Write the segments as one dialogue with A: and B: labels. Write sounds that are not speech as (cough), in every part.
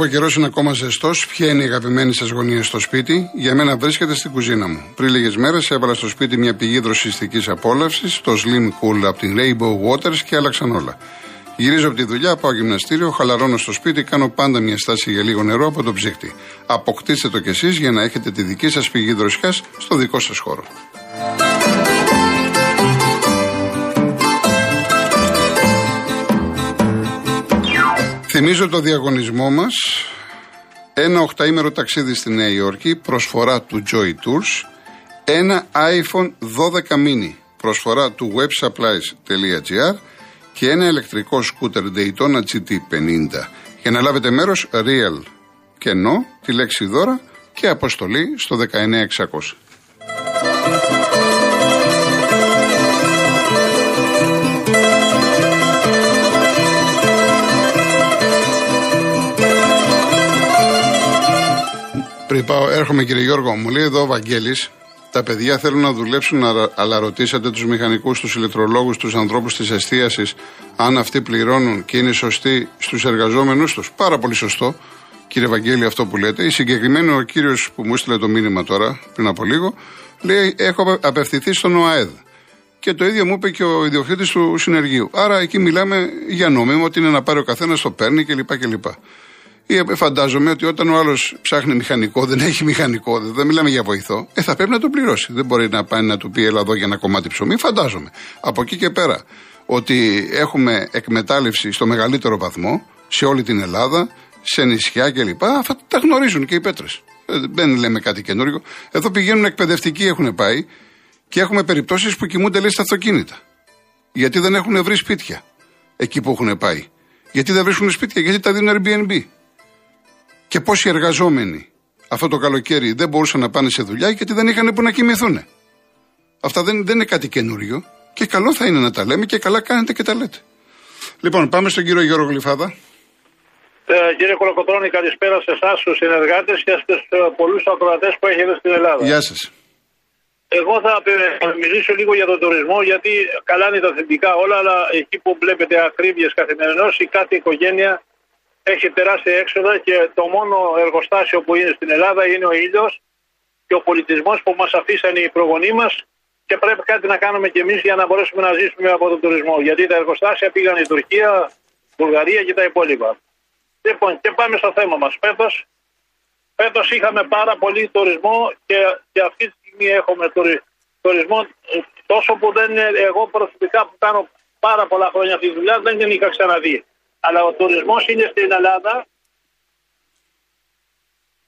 A: που ο καιρός είναι ακόμα ζεστός, ποια είναι η αγαπημένη σας γωνία στο σπίτι, για μένα βρίσκεται στην κουζίνα μου. Πριν λίγες μέρες έβαλα στο σπίτι μια πηγή δροσιστικής απόλαυσης, το Slim Cool από την Rainbow Waters και άλλαξαν όλα. Γυρίζω από τη δουλειά, πάω γυμναστήριο, χαλαρώνω στο σπίτι, κάνω πάντα μια στάση για λίγο νερό από το ψύχτη. Αποκτήστε το κι εσείς για να έχετε τη δική σας πηγή δροσιάς στο δικό σας χώρο. Θυμίζω το διαγωνισμό μας ένα οχταήμερο ταξίδι στη Νέα Υόρκη, προσφορά του Joy Tours, ένα iPhone 12 mini, προσφορά του websupplies.gr και ένα ηλεκτρικό σκούτερ Daytona GT50. Για να λάβετε μέρος, real κενό, τη λέξη δώρα και αποστολή στο 19600. Πριν πάω, έρχομαι κύριε Γιώργο, μου λέει εδώ ο Βαγγέλης, τα παιδιά θέλουν να δουλέψουν, αλλά ρωτήσατε τους μηχανικούς, τους ηλεκτρολόγους, τους ανθρώπους της εστίασης, αν αυτοί πληρώνουν και είναι σωστοί στους εργαζόμενους τους. Πάρα πολύ σωστό, κύριε Βαγγέλη, αυτό που λέτε. Η συγκεκριμένη ο κύριος που μου έστειλε το μήνυμα τώρα, πριν από λίγο, λέει: Έχω απευθυνθεί στον ΟΑΕΔ. Και το ίδιο μου είπε και ο ιδιοκτήτης του συνεργείου. Άρα εκεί μιλάμε για νόμιμο, ότι είναι να πάρει ο καθένας, το παίρνει κλπ. Ή φαντάζομαι ότι όταν ο άλλος ψάχνει μηχανικό, δεν έχει μηχανικό, δεν μιλάμε για βοηθό, ε, θα πρέπει να το πληρώσει. Δεν μπορεί να πάει να του πει έλα εδώ για ένα κομμάτι ψωμί, φαντάζομαι. Από εκεί και πέρα, ότι έχουμε εκμετάλλευση στο μεγαλύτερο βαθμό σε όλη την Ελλάδα, σε νησιά κλπ. Αυτά τα γνωρίζουν και οι πέτρες. Ε, δεν λέμε κάτι καινούριο. Εδώ πηγαίνουν εκπαιδευτικοί, έχουν πάει και έχουμε περιπτώσεις που κοιμούνται λέει στα αυτοκίνητα. Γιατί δεν έχουν βρει σπίτια εκεί που έχουν πάει. Γιατί δεν βρίσκουν σπίτια, γιατί τα δίνουν Airbnb και πόσοι εργαζόμενοι αυτό το καλοκαίρι δεν μπορούσαν να πάνε σε δουλειά γιατί δεν είχαν που να κοιμηθούν. Αυτά δεν, δεν είναι κάτι καινούριο και καλό θα είναι να τα λέμε και καλά κάνετε και τα λέτε. Λοιπόν, πάμε στον κύριο Γιώργο Γλυφάδα.
B: Ε, κύριε Κολοκοτρώνη, καλησπέρα σε εσάς, στους συνεργάτες και στους ε, πολλούς ακροατές που έχετε στην Ελλάδα.
A: Γεια σας.
B: Εγώ θα μιλήσω λίγο για τον τουρισμό, γιατί καλά είναι τα θετικά όλα, αλλά εκεί που βλέπετε ακρίβειες καθημερινώς, η κάθε οικογένεια έχει τεράστια έξοδα και το μόνο εργοστάσιο που είναι στην Ελλάδα είναι ο ήλιος και ο πολιτισμός που μας αφήσαν οι προγονείς μας και πρέπει κάτι να κάνουμε κι εμείς για να μπορέσουμε να ζήσουμε από τον τουρισμό. Γιατί τα εργοστάσια πήγαν η Τουρκία, Βουλγαρία και τα υπόλοιπα. Λοιπόν, και πάμε στο θέμα μας. Φέτος φέτος είχαμε πάρα πολύ τουρισμό και, και αυτή τη στιγμή έχουμε τουρισμό τόσο που δεν είναι εγώ προσωπικά που κάνω πάρα πολλά χρόνια αυτή τη δουλειά δεν την είχα ξαναδεί. Αλλά ο τουρισμός είναι στην Ελλάδα.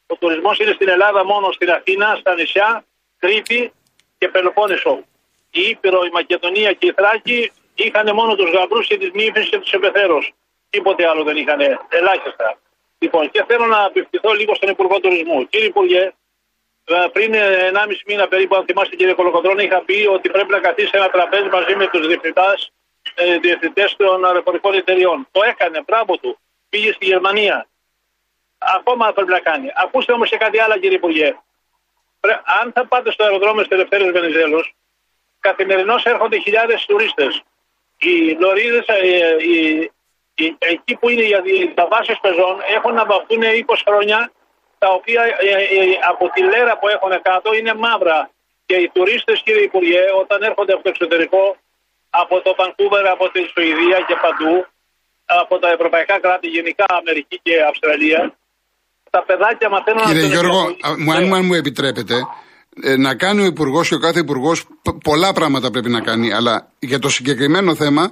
B: Ο τουρισμός είναι στην Ελλάδα μόνο στην Αθήνα, στα νησιά, Κρήτη και Πελοπόννησο. Η Ήπειρο, η Μακεδονία και η Θράκη είχαν μόνο τους γαμπρούς και τις νύφε και τους επεθέρους. Τίποτε άλλο δεν είχαν, ελάχιστα. Λοιπόν, και θέλω να απευθυνθώ λίγο στον Υπουργό Τουρισμού. Κύριε Υπουργέ, ε, πριν 1,5 μήνα περίπου, αν θυμάστε κύριε Κολοκοτρώνη, είχα πει ότι πρέπει να καθίσει ένα τραπέζι μαζί με τους διευθυντάς ε, διευθυντές των αεροπορικών εταιριών. Το έκανε, μπράβο του. Πήγε στη Γερμανία. Ακόμα πρέπει να κάνει. Ακούστε όμως και κάτι άλλο, κύριε Υπουργέ. Αν θα πάτε στο αεροδρόμιο της Ελευθέρη Βενιζέλους, καθημερινώς έρχονται χιλιάδες τουρίστες. Οι λωρίδες, ε, εκεί που είναι οι βάσει πεζών, έχουν να βαφτούν 20 χρόνια, τα οποία ε, ε, από τη λέρα που έχουν κάτω είναι μαύρα. Και οι τουρίστες, κύριε Υπουργέ, όταν έρχονται από το εξωτερικό, από το Βανκούβερ, από τη Σουηδία και παντού, από τα ευρωπαϊκά κράτη, γενικά Αμερική και Αυστραλία. Τα παιδάκια μαθαίνουν
A: Κύριε Γιώργο, αν, αν μου επιτρέπετε, ε, να κάνει ο Υπουργός και ο κάθε Υπουργός πολλά πράγματα πρέπει να κάνει, αλλά για το συγκεκριμένο θέμα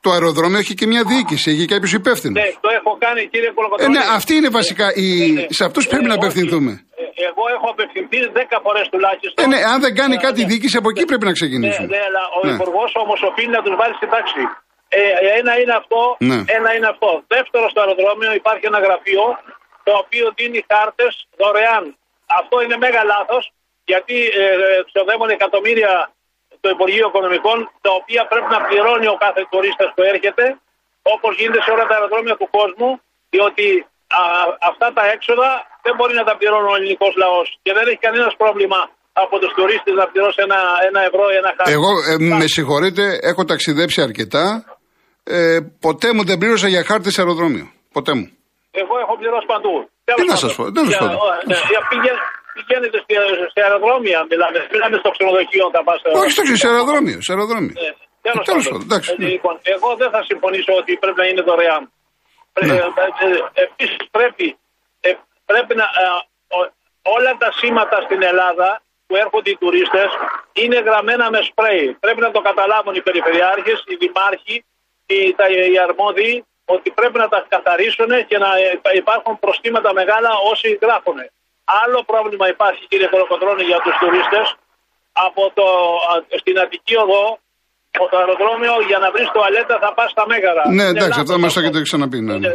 A: το αεροδρόμιο έχει και μια διοίκηση, έχει κάποιους υπεύθυνους.
B: Ναι, το έχω κάνει κύριε Κολοκοτρώνη.
A: Ε, ναι, αυτοί είναι βασικά. Οι... Ναι, ναι. Σε αυτούς πρέπει να απευθυνθούμε.
B: Ε, εγώ έχω απευθυνθεί 10 φορές τουλάχιστον.
A: Ε, ναι, αν δεν κάνει κάτι η διοίκηση, από εκεί πρέπει να ξεκινήσουμε.
B: Ναι, ναι αλλά ο ναι. Υπουργός όμως οφείλει να τους βάλει στην τάξη. Ε, ένα είναι αυτό, ναι. ένα είναι αυτό. Δεύτερο στο αεροδρόμιο υπάρχει ένα γραφείο το οποίο δίνει χάρτες δωρεάν. Αυτό είναι μέγα λάθος γιατί ε, ξοδεύουν εκατομμύρια το Υπουργείο Οικονομικών, τα οποία πρέπει να πληρώνει ο κάθε τουρίστας που έρχεται, όπως γίνεται σε όλα τα αεροδρόμια του κόσμου, διότι α, αυτά τα έξοδα δεν μπορεί να τα πληρώνει ο ελληνικός λαός και δεν έχει κανένας πρόβλημα από τους τουρίστες να πληρώσει ένα, ένα ευρώ ή ένα χάρτη.
A: Εγώ, ε, με συγχωρείτε, έχω ταξιδέψει αρκετά. Ε, ποτέ μου δεν πλήρωσα για χάρτη σε αεροδρόμιο. Ποτέ μου.
B: Εγώ έχω πληρώσει παντού.
A: Τι να σας πω, τέλος πάντων.
B: Πηγαίνετε σε αεροδρόμια, μιλάμε. Μιλάμε στο ξενοδοχείο όταν πας.
A: Όχι στο σε αεροδρόμιο. Σε αεροδρόμιο.
B: Ε, Τέλος πάντων. Ε, λοιπόν, εγώ δεν θα συμφωνήσω ότι πρέπει να είναι δωρεάν. Ναι. Επίσης πρέπει, πρέπει να. Όλα τα σήματα στην Ελλάδα που έρχονται οι τουρίστες είναι γραμμένα με σπρέι. Πρέπει να το καταλάβουν οι περιφερειάρχες, οι δημάρχοι, οι, οι αρμόδιοι ότι πρέπει να τα καθαρίσουν και να υπάρχουν προστήματα μεγάλα όσοι γράφουν. Άλλο πρόβλημα υπάρχει κύριε Κολοκοτρώνη για τους τουρίστες από το, στην Αττική Οδό από το αεροδρόμιο για να βρεις τουαλέτα θα πας στα Μέγαρα.
A: Ναι, εντάξει, αυτό μας έχετε ξαναπεί. Ναι, ναι.
B: ναι.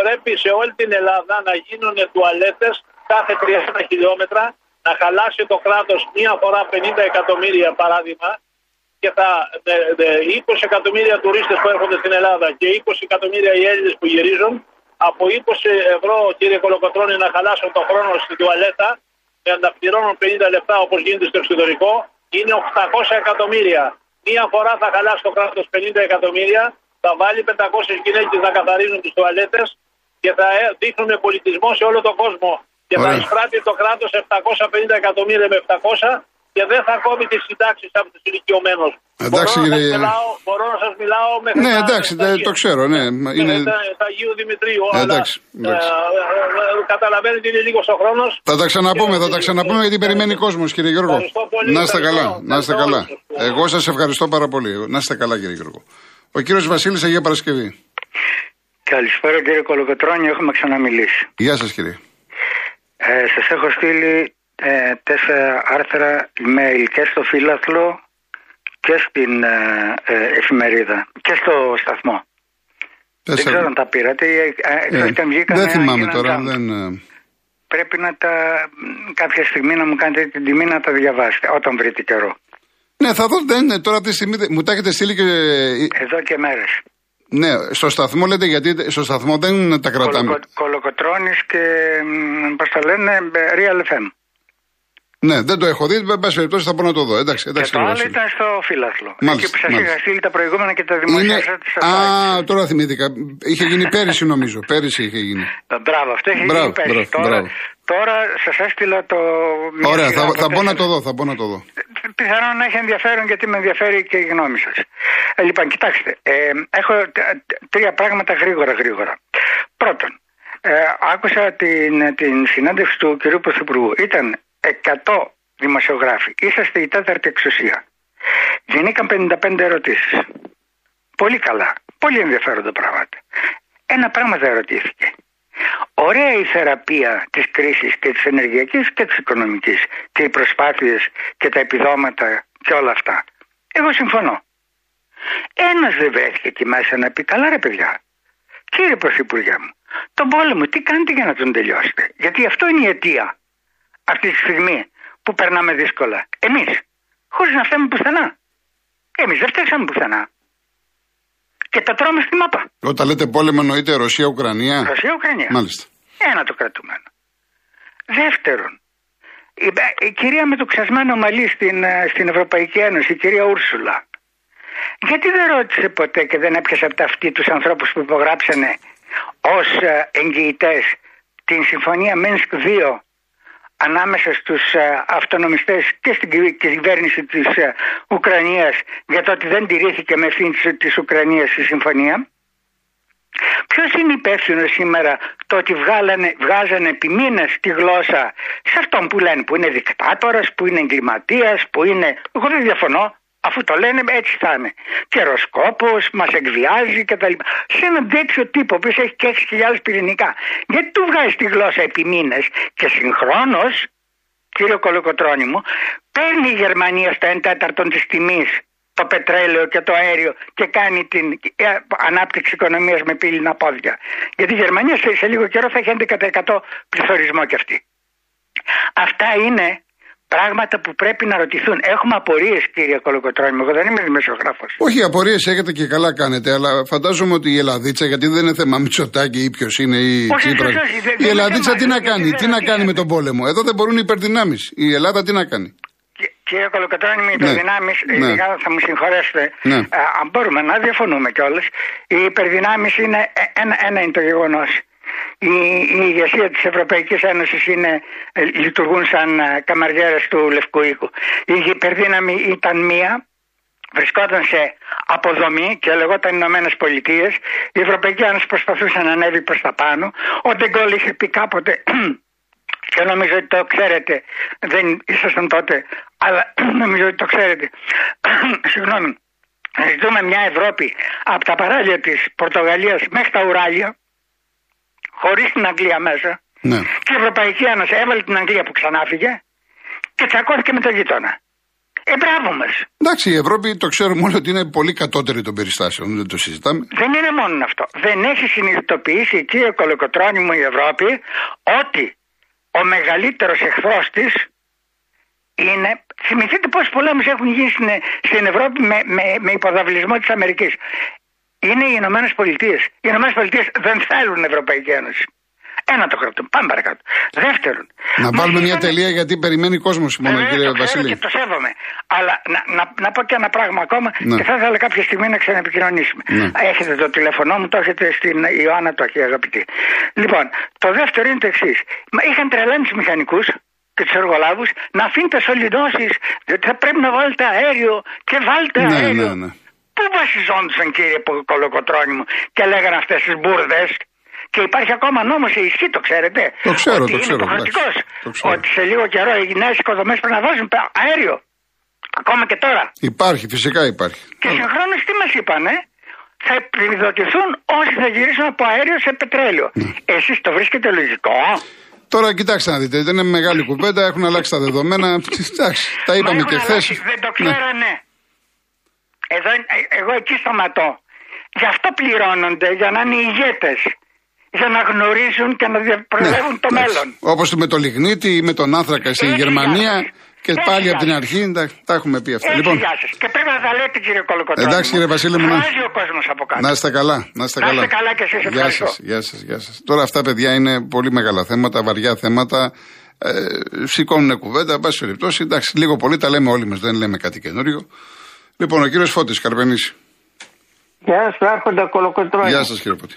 B: Πρέπει σε όλη την Ελλάδα να γίνουν τουαλέτες κάθε 30 χιλιόμετρα, να χαλάσει το κράτος μία φορά 50 εκατομμύρια παράδειγμα και θα 20 εκατομμύρια τουρίστες που έρχονται στην Ελλάδα και 20 εκατομμύρια οι Έλληνες που γυρίζουν από 20 ευρώ κύριε Κολοκοτρώνη να χαλάσουν το χρόνο στην τουαλέτα και να πληρώνουν 50 λεπτά όπως γίνεται στο εξωτερικό είναι 800 εκατομμύρια. Μία φορά θα χαλάσει το κράτος 50 εκατομμύρια, θα βάλει 500 γυναίκες να καθαρίζουν τις τουαλέτες και θα ε, δείχνουν πολιτισμό σε όλο τον κόσμο. Και θα εισπράττει το κράτος 750 εκατομμύρια με 700 και δεν θα κόβει τις συντάξεις από τους ηλικιωμένους.
A: Εντάξει,
B: μπορώ,
A: κύριε...
B: να μπορώ να σας μιλάω μέχρι
A: Ναι, εντάξει, το ξέρω, ναι.
B: Είναι... Τα Αγίου Δημητρίου. Εντάξει, εντάξει. Ε, ε, ε, καταλαβαίνετε, είναι λίγος ο χρόνος.
A: Θα τα ξαναπούμε, θα τα ξαναπούμε γιατί περιμένει κόσμος, κύριε Γιώργο. Να είστε καλά, να είστε καλά. Εγώ σας ευχαριστώ πάρα πολύ. Να είστε καλά, κύριε Γιώργο. Ο κύριος Βασίλης, Αγία Παρασκευή.
C: Καλησπέρα κύριε Κολοκοτρόνη, έχουμε ξαναμιλήσει.
A: Γεια σας κύριε.
C: Ε, σας έχω στείλει ε, τέσσερα άρθρα email και στο φύλαθλο και στην ε, ε, εφημερίδα και στο σταθμό. Τέσσερα. Δεν ξέρω αν τα πήρατε. Ε,
A: ε, δεν θυμάμαι τώρα. Δεν...
C: Πρέπει να τα κάποια στιγμή να μου κάνετε την τιμή να τα διαβάσετε όταν βρείτε καιρό.
A: Ναι, θα δω. Δεν, τώρα τη στιγμή μου τα έχετε στείλει και.
C: Εδώ και μέρες.
A: Ναι, στο σταθμό λέτε γιατί στο σταθμό δεν τα κρατάμε. Κολοκο,
C: Κολοκοτρώνης και πώς τα λένε, Real FM.
A: Ναι, δεν το έχω δει. Με πάση περιπτώσει θα πω να το δω. Εντάξει, εντάξει,
C: και το άλλο ήταν στο φύλαθλο. Μάλιστα, Εκεί που σας είχα στείλει τα προηγούμενα και τα δημοσίευσα
A: Είναι... Α, τώρα θυμήθηκα. Είχε γίνει πέρυσι νομίζω. Πέρυσι είχε γίνει.
C: Μπράβο, αυτό είχε μπράβο, γίνει πέρυσι. Μπράβο, τώρα, τώρα σας έστειλα το.
A: Ωραία, θα, θα, μπω να το δω. Θα μπω να το δω.
C: Πιθανόν να έχει ενδιαφέρον γιατί με ενδιαφέρει και η γνώμη σας. Ε, λοιπόν, κοιτάξτε. Ε, έχω τρία πράγματα γρήγορα γρήγορα. Πρώτον, ε, άκουσα την, την συνάντηση του κ. Πρωθυπουργού. Ήταν 100 δημοσιογράφοι. Είσαστε η τέταρτη εξουσία. Γεννήκαν 55 ερωτήσεις. Πολύ καλά. Πολύ ενδιαφέροντα πράγματα. Ένα πράγμα δεν ερωτήθηκε. Ωραία η θεραπεία της κρίσης και της ενεργειακής και της οικονομικής και οι προσπάθειες και τα επιδόματα και όλα αυτά. Εγώ συμφωνώ. Ένας δεν βρέθηκε εκεί μέσα να πει καλά ρε παιδιά. Κύριε Πρωθυπουργέ μου, τον πόλεμο τι κάνετε για να τον τελειώσετε; Γιατί αυτό είναι η αιτία αυτή τη στιγμή που περνάμε δύσκολα. Εμείς, χωρίς να φταίμε πουθενά. Εμείς δεν φταίξαμε πουθενά. Και τα τρώμε στη μάπα.
A: Όταν λέτε πόλεμο εννοείται Ρωσία-Ουκρανία.
C: Ρωσία-Ουκρανία.
A: Μάλιστα.
C: Ένα το κρατούμενο. Δεύτερον, η, η κυρία με το ξασμένο μαλλί στην, ε, στην Ευρωπαϊκή Ένωση, η κυρία Ούρσουλα, γιατί δεν ρώτησε ποτέ και δεν έπιασε από τα αυτή τους ανθρώπους που υπογράψανε ως ε, εγγυητές την συμφωνία Μίνσκ 2 ανάμεσα στους ε, αυτονομιστές και στην κυβέρνηση της ε, Ουκρανίας για το ότι δεν τηρήθηκε με ευθύνη της Ουκρανίας η συμφωνία. Ποιος είναι υπεύθυνος σήμερα το ότι βγάλανε, βγάζανε επί μήνες τη γλώσσα σε αυτόν που λένε που είναι δικτάτορας, που είναι εγκληματίας, που είναι... Εγώ δεν διαφωνώ, Αφού το λένε έτσι θα είναι. Καιροσκόπο, μας εκβιάζει κτλ. Σε έναν τέτοιο τύπο που έχει και 6.000 πυρηνικά. Γιατί του βγάζει τη γλώσσα επί μήνες και συγχρόνως, κύριο Κολοκοτρόνη μου, παίρνει η Γερμανία στο 1 τέταρτο της τιμής το πετρέλαιο και το αέριο και κάνει την ε, ανάπτυξη οικονομίας με πύληνα πόδια. Γιατί η Γερμανία σε, σε λίγο καιρό θα έχει 11% πληθωρισμό κι αυτή. Αυτά είναι πράγματα που πρέπει να ρωτηθούν. Έχουμε απορίες, κύριε Κολοκοτρόνη, εγώ δεν είμαι δημοσιογράφος.
A: Όχι, απορίες έχετε και καλά κάνετε, αλλά φαντάζομαι ότι η Ελλαδίτσα, γιατί δεν είναι θέμα Μητσοτάκη ή ποιος είναι η Τσίπρα. Η Ελλαδίτσα τι να κάνει, τι να κάνει με τον πόλεμο. Εδώ δεν μπορούν οι υπερδυνάμεις. Η Ελλάδα τι να κάνει.
C: Κύριε Κολοκοτρόνη, με υπερδυνάμεις, ναι. ναι. θα μου συγχωρέσετε, ναι. αν μπορούμε να διαφωνούμε κιόλας, οι υπερδυνάμεις είναι ε, ένα, ένα είναι το γεγονός. Η, η ηγεσία της Ευρωπαϊκής Ένωσης είναι, ε, λειτουργούν σαν ε, καμαριέρες του Λευκού Οίκου. Η υπερδύναμη ήταν μία, βρισκόταν σε αποδομή και λεγόταν Ηνωμένε Πολιτείες. Η Ευρωπαϊκή Ένωση προσπαθούσε να ανέβει προς τα πάνω. Ο Ντεγκόλ είχε πει κάποτε (clears throat) και νομίζω ότι το ξέρετε, δεν ήσασταν τότε, αλλά (clears throat) νομίζω ότι το ξέρετε. (clears throat) Συγγνώμη. Ζητούμε μια Ευρώπη από τα παράλια της Πορτογαλίας μέχρι τα Ουράλια, χωρίς την Αγγλία μέσα.
A: Ναι.
C: Και η Ευρωπαϊκή Ένωση έβαλε την Αγγλία που ξανάφυγε και τσακώθηκε με τον γείτονα. Ε, μπράβο μας.
A: Εντάξει, η Ευρώπη το ξέρουμε όλοι ότι είναι πολύ κατώτερη των περιστάσεων, δεν το συζητάμε.
C: Δεν είναι μόνο αυτό. Δεν έχει συνειδητοποιήσει η κύριε Κολοκοτρώνη μου η Ευρώπη ότι ο μεγαλύτερος εχθρός της είναι, θυμηθείτε πόσοι πολέμους έχουν γίνει στην, στην Ευρώπη με, με, με υποδαβλισμό της Αμερικής. Είναι οι Ηνωμένες Πολιτείες. Οι Ηνωμένες Πολιτείες δεν θέλουν Ευρωπαϊκή Ένωση. Ένα το κρατούν. Πάμε παρακάτω. Δεύτερον.
A: Να
C: μας
A: βάλουμε μια
C: είχαν-
A: τελεία γιατί περιμένει κόσμος μόνο,
C: Βέβαια,
A: κύριε
C: το ξέρω
A: Βασίλη.
C: και το σέβομαι. Αλλά να, να, να πω και ένα πράγμα ακόμα
A: Ναι.
C: και θα ήθελα κάποια στιγμή να ξαναεπικοινωνήσουμε.
A: Ναι.
C: Έχετε το τηλέφωνό μου, το έχετε στην Ιωάννα το έχει αγαπητή. Λοιπόν, το δεύτερο είναι το εξής. Είχαν τρελάνει τους μηχανικούς και τους εργολάβους να αφήνετε σωληνώσεις, διότι θα πρέπει να βάλετε αέριο και βάλτε
A: Ναι,
C: αέριο.
A: ναι, ναι.
C: Πού βασιζόντουσαν κύριε Πο- Κολοκοτρώνη μου και λέγανε αυτές τις μπουρδες; Και υπάρχει ακόμα νόμος σε ισχύ, το ξέρετε;
A: Το ξέρω,
C: ότι
A: το
C: είναι
A: ξέρω,
C: υποχρεωτικός.
A: εντάξει, το ξέρω.
C: Ότι σε λίγο καιρό οι νέες οικοδομές πρέπει να βάζουν πε- αέριο. Ακόμα και τώρα.
A: Υπάρχει, φυσικά υπάρχει.
C: Και συγχρόνως τι μας είπανε, θα επιδοτηθούν όσοι θα γυρίσουν από αέριο σε πετρέλαιο.
A: Ναι.
C: Εσείς το βρίσκετε λογικό;
A: Τώρα κοιτάξτε να δείτε, δεν είναι μεγάλη κουβέντα, έχουν αλλάξει τα δεδομένα. (laughs) Εντάξει, τα είπαμε
C: Μα
A: και
C: έχουν
A: χθες.
C: αλλάξει, Δεν το ξέρανε. Εδώ, ε, εγώ εκεί σταματώ. Γι' αυτό πληρώνονται, για να είναι ηγέτες. Για να γνωρίζουν και να διαπραγματεύουν το μέλλον.
A: Όπως με το λιγνίτη ή με τον άνθρακα στη
C: Έτσι,
A: Γερμανία.
C: γεια σας.
A: Και
C: Έτσι,
A: πάλι
C: γεια
A: από την
C: σας.
A: αρχή εντάξει, τα έχουμε πει αυτά.
C: Έτσι,
A: Λοιπόν,
C: γεια σας. Και πρέπει να τα λέτε κύριε Κολοκοτρώνη.
A: Εντάξει, κύριε Βασίλη μου, να-
C: Βγάζει ο κόσμος από κάτω.
A: να είστε καλά. Να είστε
C: Να
A: καλά.
C: είστε καλά και εσείς,
A: Γεια
C: ευχαριστώ.
A: σας, γεια σας, γεια σας. Τώρα αυτά, παιδιά, είναι πολύ μεγάλα θέματα, βαριά θέματα. Ε, σηκώνουν κουβέντα, εν πάση περιπτώσει. Εντάξει, λίγο πολύ τα λέμε όλοι μας, δεν λέμε κάτι καινούριο. Λοιπόν, ο κύριος Φώτης Καρπενήσι.
D: Γεια σου, Άρχοντα Κολοκοτρώνη.
A: Γεια σας, κύριε Φώτη.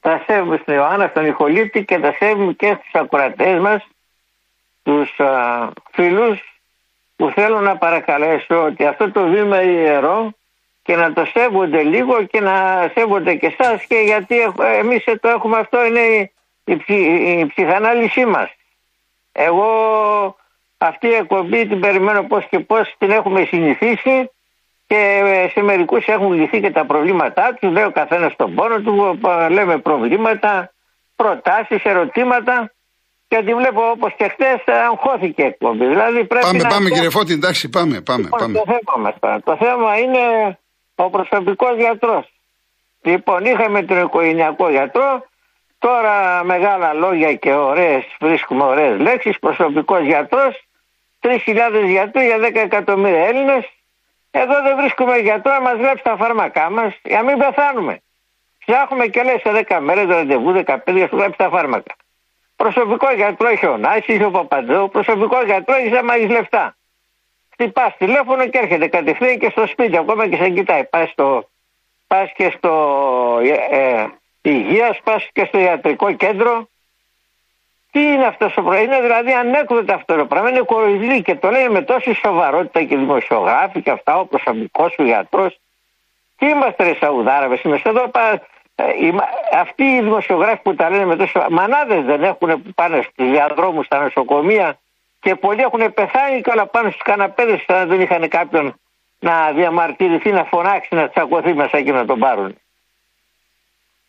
D: Τα σέβομαι στην Ιωάννα, στον Ιχολίτη και τα σέβομαι και στους ακροατές μας, τους α, φίλους που θέλω να παρακαλέσω ότι αυτό το βήμα ιερό και να το σέβονται λίγο και να σέβονται και εσά και γιατί έχ- εμείς το έχουμε αυτό είναι η, η, ψυχ- η ψυχανάλυση μας. Εγώ αυτή η εκπομπή την περιμένω πώς και πώς την έχουμε συνηθίσει και ε, σε μερικούς έχουν λυθεί και τα προβλήματά τους, λέει ο καθένας τον πόνο του, π- λέμε προβλήματα, προτάσεις, ερωτήματα και τη βλέπω όπως και χτες ε, αγχώθηκε η εκπομπή. Δηλαδή πρέπει
A: Πάμε,
D: να...
A: πάμε, κύριε Φώτη, εντάξει, πάμε, πάμε.
D: Λοιπόν,
A: πάμε.
D: το θέμα μας τώρα. Το θέμα είναι ο προσωπικός γιατρός. Λοιπόν, είχαμε τον οικογενειακό γιατρό, τώρα μεγάλα λόγια και ωραίες, βρίσκουμε ωραίες λέξεις, προσωπικός γιατρός, 3.000 γιατροί για 10 εκατομμύρια Έλληνες. Εδώ δεν βρίσκουμε γιατρό να μας γράψει τα φάρμακά μας για να μην πεθάνουμε. Ψάχνουμε και λέει σε 10 μέρες ραντεβού, 15 για να σου γράψει τα φάρμακα. Προσωπικό γιατρό έχει ο Νάσης, έχει ο Παπαντζό, προσωπικό γιατρό έχει άμα έχεις λεφτά. Χτυπάς τηλέφωνο και έρχεται κατευθείαν και στο σπίτι, ακόμα και σε κοιτάει. Πας στο, πας και στο ε, ε, υγείας, πας και στο ιατρικό κέντρο. Τι είναι αυτό το πράγμα, είναι δηλαδή ανέκδοτο αυτό το πράγμα, είναι κοροϊδί και το λένε με τόση σοβαρότητα και δημοσιογράφοι και αυτά, ο προσωπικό σου γιατρός. Τι είμαστε ρε Σαουδάραβες, είμαστε εδώ. Πα, ε, οι- αυτοί οι δημοσιογράφοι που τα λένε με τόσο. Μανάδες δεν έχουν που πάνε στους διαδρόμους, στα νοσοκομεία και πολλοί έχουν πεθάνει και όλα πάνω στους καναπέδες σαν δεν είχαν κάποιον να διαμαρτυρηθεί, να φωνάξει, να τσακωθεί μέσα και να τον πάρουν.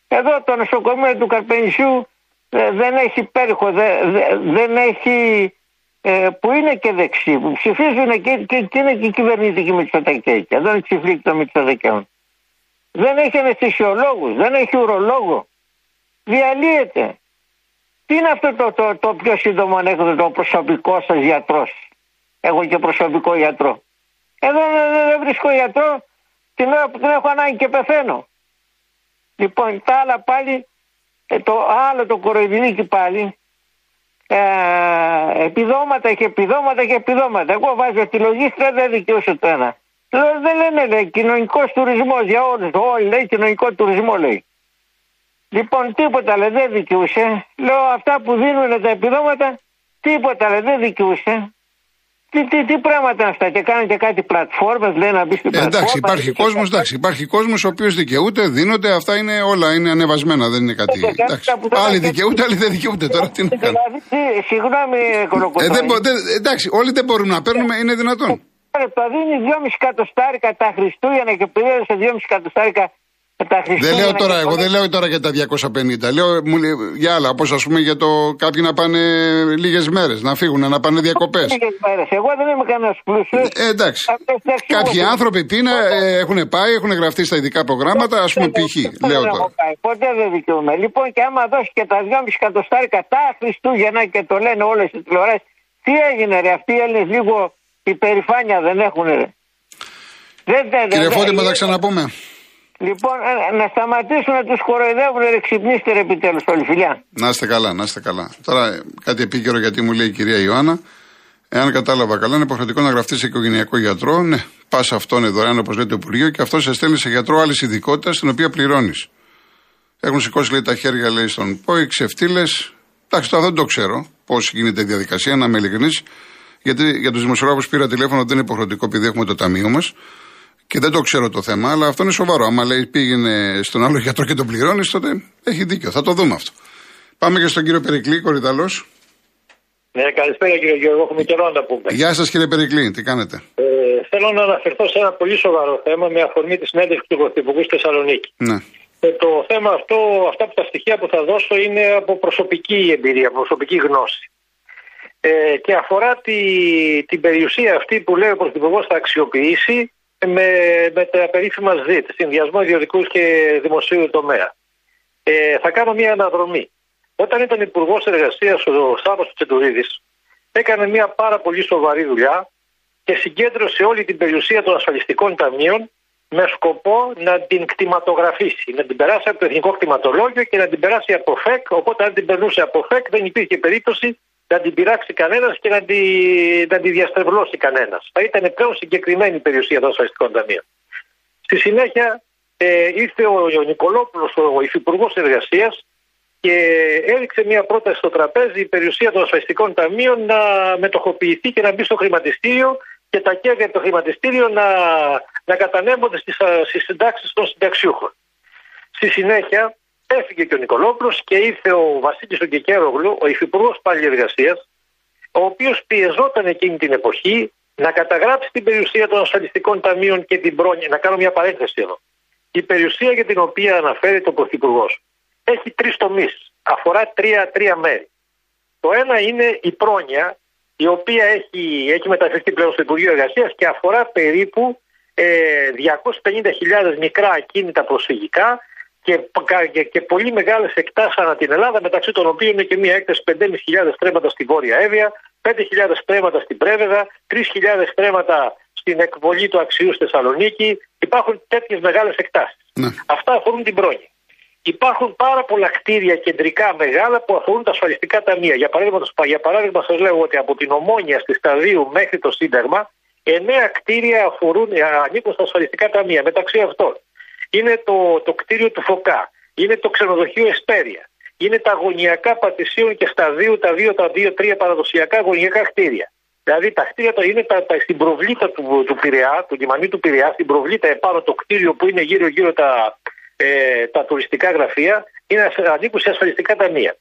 D: Εδώ το νοσοκομείο του Καρπενησιού ε, δεν έχει πέρυχο, δε- δε- δεν έχει ε, που είναι και δεξί, που ψηφίζουν και, και, και είναι και η κυβερνητική Μητσοτακέκια. Εδώ είναι ψηφλίκη των Μητσοτακέων. Δεν έχει αναισθησιολόγους, δεν έχει ουρολόγο. Διαλύεται. Τι είναι αυτό το, το, το πιο σύντομο ανέκδοτο, ο προσωπικό σας γιατρός; Έχω και προσωπικό γιατρό. Εδώ δεν, δεν- δεν βρίσκω γιατρό την ώρα που την έχω ανάγκη και πεθαίνω. Λοιπόν, τα άλλα πάλι, ε, το άλλο το κοροϊδινίκι πάλι, ε, επιδόματα και επιδόματα και επιδόματα. Εγώ βάζω τη λογίστρια, δεν δικαιούσε το ένα. Λέω, δεν λένε, λέει, κοινωνικός τουρισμός για όλους. Όλοι λέει κοινωνικό τουρισμό, λέει. Λοιπόν, τίποτα λέει δεν δικαιούσε. Λέω αυτά που δίνουν τα επιδόματα, τίποτα λέει δεν δικαιούσε. Τι, τι, τι πράγματα είναι αυτά και κάνουν και κάτι πλατφόρμες, λέει να μπει στην
A: Ε,
D: πλατφόρμα.
A: εντάξει, υπάρχει κόσμο, εντάξει, υπάρχει κόσμος ο οποίο δικαιούται, δίνονται, αυτά είναι όλα, είναι ανεβασμένα, δεν είναι κάτι.
D: Και κάτι
A: Εντάξει.
D: που θα
A: Άλλοι
D: τα-
A: δικαιούνται, άλλοι δεν δικαιούνται. Τώρα τι να κάνουμε.
D: Δηλαδή, τι, συγγνώμη,
A: Ε,
D: κολοκοτρώνη.
A: δεν μπο- δεν- εντάξει, όλοι δεν μπορούν να παίρνουν, είναι δυνατόν.
D: Τα δίνει 2,5 εκατοστάρικα τα Χριστούγεννα και πλήρωσε 2,5 εκατοστάρικα τα Χριστούγεννα.
A: Δεν λέω τώρα,
D: και
A: εγώ
D: πολλές-
A: δεν λέω τώρα για τα 250. Λέω μου λέει, για άλλα, όπως ας πούμε για το κάποιοι να πάνε λίγες μέρες, να φύγουν, να πάνε διακοπές.
D: Λίγες μέρες. Εγώ δεν είμαι κανένας πλούσιος.
A: Ε, εντάξει. Κάποιοι άνθρωποι τι είναι, ε, έχουν πάει, έχουν γραφτεί στα ειδικά προγράμματα, ας πούμε π.χ. Λέω τώρα.
D: Ποτέ δεν δικαιούμαι. Λοιπόν, και άμα δώσει και τα 2,5 εκατοστάρικα τα Χριστούγεννα και το λένε όλες οι τηλεοράσεις, τι έγινε, ρε. Αυτοί οι Έλληνες λίγο υπερηφάνεια δεν έχουν, ρε. Δεν, δεν,
A: Κύριε
D: δεν-
A: Φώτη, μα τα
D: δεν-
A: ξαναπούμε.
D: Λοιπόν, ε, να σταματήσουν να τους κοροϊδεύουν, ρε. Ξυπνήστε, ρε, επιτέλους, όλοι, φιλιά.
A: Να είστε καλά, να είστε καλά. Τώρα ε, κάτι επίκαιρο γιατί μου λέει η κυρία Ιωάννα. Εάν κατάλαβα καλά, είναι υποχρεωτικό να γραφτεί σε οικογενειακό γιατρό. Ναι, πας αυτόν είναι δωρεάν όπως λέει το Υπουργείο και αυτός σε στέλνει σε γιατρό άλλης ειδικότητας στην οποία πληρώνεις. Έχουν σηκώσει λέει τα χέρια λέει στον ΠΟΗ, ξεφτύλες. Εντάξει, τώρα δεν το ξέρω πώς γίνεται η διαδικασία, να είμαι ειλικρινής. Γιατί για τους δημοσιογράφους πήρα τηλέφωνο δεν είναι υποχρεωτικό επειδή έχουμε το ταμείο μας. Και δεν το ξέρω το θέμα, αλλά αυτό είναι σοβαρό. Άμα λέει πήγαινε στον άλλο γιατρό και τον πληρώνεις, τότε έχει δίκιο. Θα το δούμε αυτό. Πάμε και στον κύριο Περικλή, κορυδαλός.
E: Ναι, καλησπέρα κύριε Γιώργο, έχουμε καιρό να τα πούμε.
A: Γεια σας κύριε Περικλή, τι κάνετε;
E: Ε, θέλω να αναφερθώ σε ένα πολύ σοβαρό θέμα με αφορμή τη συνέντευξη του Πρωθυπουργού στη Θεσσαλονίκη.
A: Ναι.
E: Ε, το θέμα αυτό, αυτά που τα στοιχεία που θα δώσω είναι από προσωπική εμπειρία, προσωπική γνώση. Ε, και αφορά τη, την περιουσία αυτή που λέει ο Πρωθυπουργός θα αξιοποιήσει με, με τα περίφημα ΖΙΤ, συνδυασμό ιδιωτικούς και δημοσίου τομέα. Ε, θα κάνω μια αναδρομή. Όταν ήταν Υπουργός Εργασίας ο Σάββα Τσεντουρίδης, έκανε μια πάρα πολύ σοβαρή δουλειά και συγκέντρωσε όλη την περιουσία των ασφαλιστικών ταμείων με σκοπό να την κτηματογραφήσει, να την περάσει από το Εθνικό Κτηματολόγιο και να την περάσει από ΦΕΚ. Οπότε, αν την περνούσε από ΦΕΚ, δεν υπήρχε περίπτωση να την πειράξει κανένας και να τη, να τη διαστρεβλώσει κανένας. Θα ήταν πλέον συγκεκριμένη η περιουσία των ασφαλιστικών ταμείων. Στη συνέχεια ε, ήρθε ο, ο Νικολόπουλος, ο Υφυπουργός Εργασίας, και έριξε μια πρόταση στο τραπέζι η περιουσία των ασφαλιστικών ταμείων να μετοχοποιηθεί και να μπει στο χρηματιστήριο και τα κέρδη από το χρηματιστήριο να, να κατανέμονται στις, στις συντάξεις των συνταξιούχων. Στη συνέχεια έφυγε και ο Νικολόπουλος και ήρθε ο Βασίλης ο Κεκέρογλου, ο υφυπουργός πάλι εργασίας, ο οποίος πιεζόταν εκείνη την εποχή να καταγράψει την περιουσία των ασφαλιστικών ταμείων και την πρόνοια. Να κάνω μια παρένθεση εδώ. Η περιουσία για την οποία αναφέρεται ο Πρωθυπουργός έχει τρεις τομείς. Αφορά τρία, τρία μέρη. Το ένα είναι η πρόνοια, η οποία έχει, έχει μεταφερθεί πλέον στο Υπουργείο Εργασίας και αφορά περίπου ε, 250.000 μικρά ακίνητα προσφυγικά και, και, και πολύ μεγάλες εκτάσεις ανά την Ελλάδα, μεταξύ των οποίων είναι και μια έκταση 5.500 στρέμματα στη Βόρεια Εύβοια, 5.000 στρέμματα στην Πρέβεδα, 3.000 στρέμματα στην εκβολή του αξιού στη Θεσσαλονίκη. Υπάρχουν τέτοιες μεγάλες εκτάσεις.
A: Ναι.
E: Αυτά αφορούν την πρόνοια. Υπάρχουν πάρα πολλά κτίρια κεντρικά μεγάλα που αφορούν τα ασφαλιστικά ταμεία. Για παράδειγμα, για παράδειγμα σας λέω ότι από την Ομόνια στη Σταδίου μέχρι το Σύνταγμα, εννέα κτίρια αφορούν, ανήκουν στα ασφαλιστικά ταμεία. Μεταξύ αυτών είναι το, το κτίριο του Φωκά, είναι το ξενοδοχείο Εσπέρια, είναι τα γωνιακά πατησίων και σταδίου, τα δύο, τα δύο, τρία παραδοσιακά γωνιακά κτίρια. Δηλαδή τα κτίρια το είναι τα, τα, στην προβλήτα του, του Πειραιά, του λιμανί του Πειραιά, στην προβλήτα επάνω το κτίριο που είναι γύρω-γύρω τα, ε, τα τουριστικά γραφεία, είναι, ανήκουν σε ασφαλιστικά ταμεία.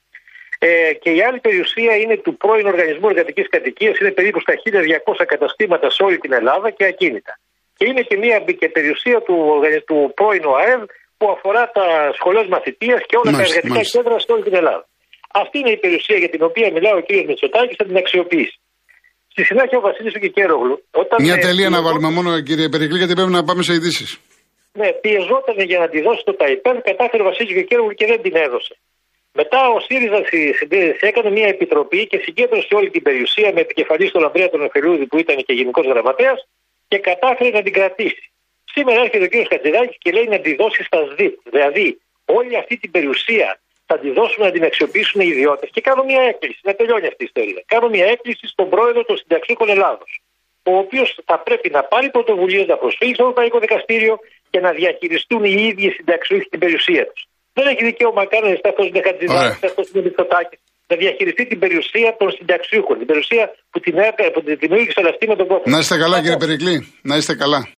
E: Ε, και η άλλη περιουσία είναι του πρώην Οργανισμού Εργατικής Κατοικίας, είναι περίπου στα 1200 καταστήματα σε όλη την Ελλάδα και ακίνητα. Και είναι και μια και περιουσία του, του πρώην ΟΑΕΒ που αφορά τα σχολές μαθητείας και όλα
A: μάλιστα,
E: τα εργατικά
A: μάλιστα.
E: κέντρα σε όλη την Ελλάδα. Αυτή είναι η περιουσία για την οποία μιλάει ο κ. Μητσοτάκης, θα την αξιοποιήσει. Στη συνέχεια ο Βασίλης ο Κεκέρογλου. Όταν
A: Μια
E: ε,
A: τελεία να
E: πιεζόταν-
A: βάλουμε μόνο κύριε Περικλή γιατί πρέπει να πάμε σε ειδήσεις.
E: Ναι, πιεζόταν για να τη δώσει το ΤΑΙΠΕΔ, κατάφερε ο Βασίλης Κεκέρογλου και δεν την έδωσε. Μετά ο ΣΥΡΙΖΑ συ- συ- έκανε μια επιτροπή και συγκέντρωσε όλη την περιουσία με επικεφαλής τον Ανδρέα τον Εφελούδη που ήταν και γενικός γραμματέας και κατάφερε να την κρατήσει. Σήμερα έρχεται ο κ. Χατζηδάκης και λέει να τη δώσει στα ΣΔΙΤ. Δηλαδή, όλη αυτή την περιουσία θα τη δώσουμε να την αξιοποιήσουν οι ιδιώτες. Και κάνω μια έκκληση, να τελειώνει αυτή η ιστορία. Κάνω μια έκκληση στον πρόεδρο των συνταξίων Ελλάδος, ο οποίος θα πρέπει να πάρει πρωτοβουλίες να προσφύγει στο Ευρωπαϊκό Δικαστήριο και να διαχειριστούν οι ίδιοι συνταξιούχοι την περιουσία τους. δεν έχει δικαίωμα κανένα αυτός είναι Χατζηδάκης,
A: Ωραία.
E: αυτός είναι Μητσοτάκης να διαχειριστεί την περιουσία των συνταξιούχων. Την περιουσία που την, έκα- που την δημιούργησε αυτή με τον κόσμο.
A: Να είστε καλά, κύριε Περικλή. Να είστε καλά.